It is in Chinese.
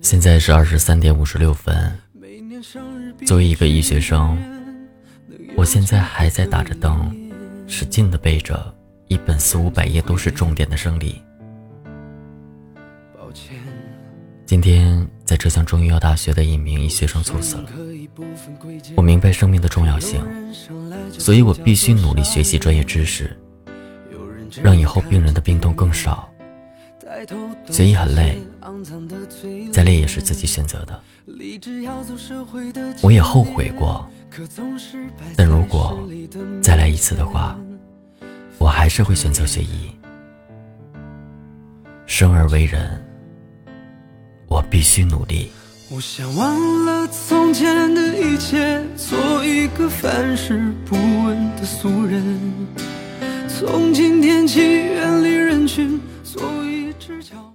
现在是二十三点五十六分。作为一个医学生，我现在还在打着灯，使劲地背着一本四五百页都是重点的生理。今天在浙江中医药大学的一名医学生猝死了。我明白生命的重要性，所以我必须努力学习专业知识，让以后病人的病痛更少。学医很累，再累也是自己选择的。我也后悔过，但如果再来一次的话，我还是会选择学医。生而为人，我必须努力。我想忘了从前的一切，做一个凡事不问的俗人。从今天起，远离人群，知交。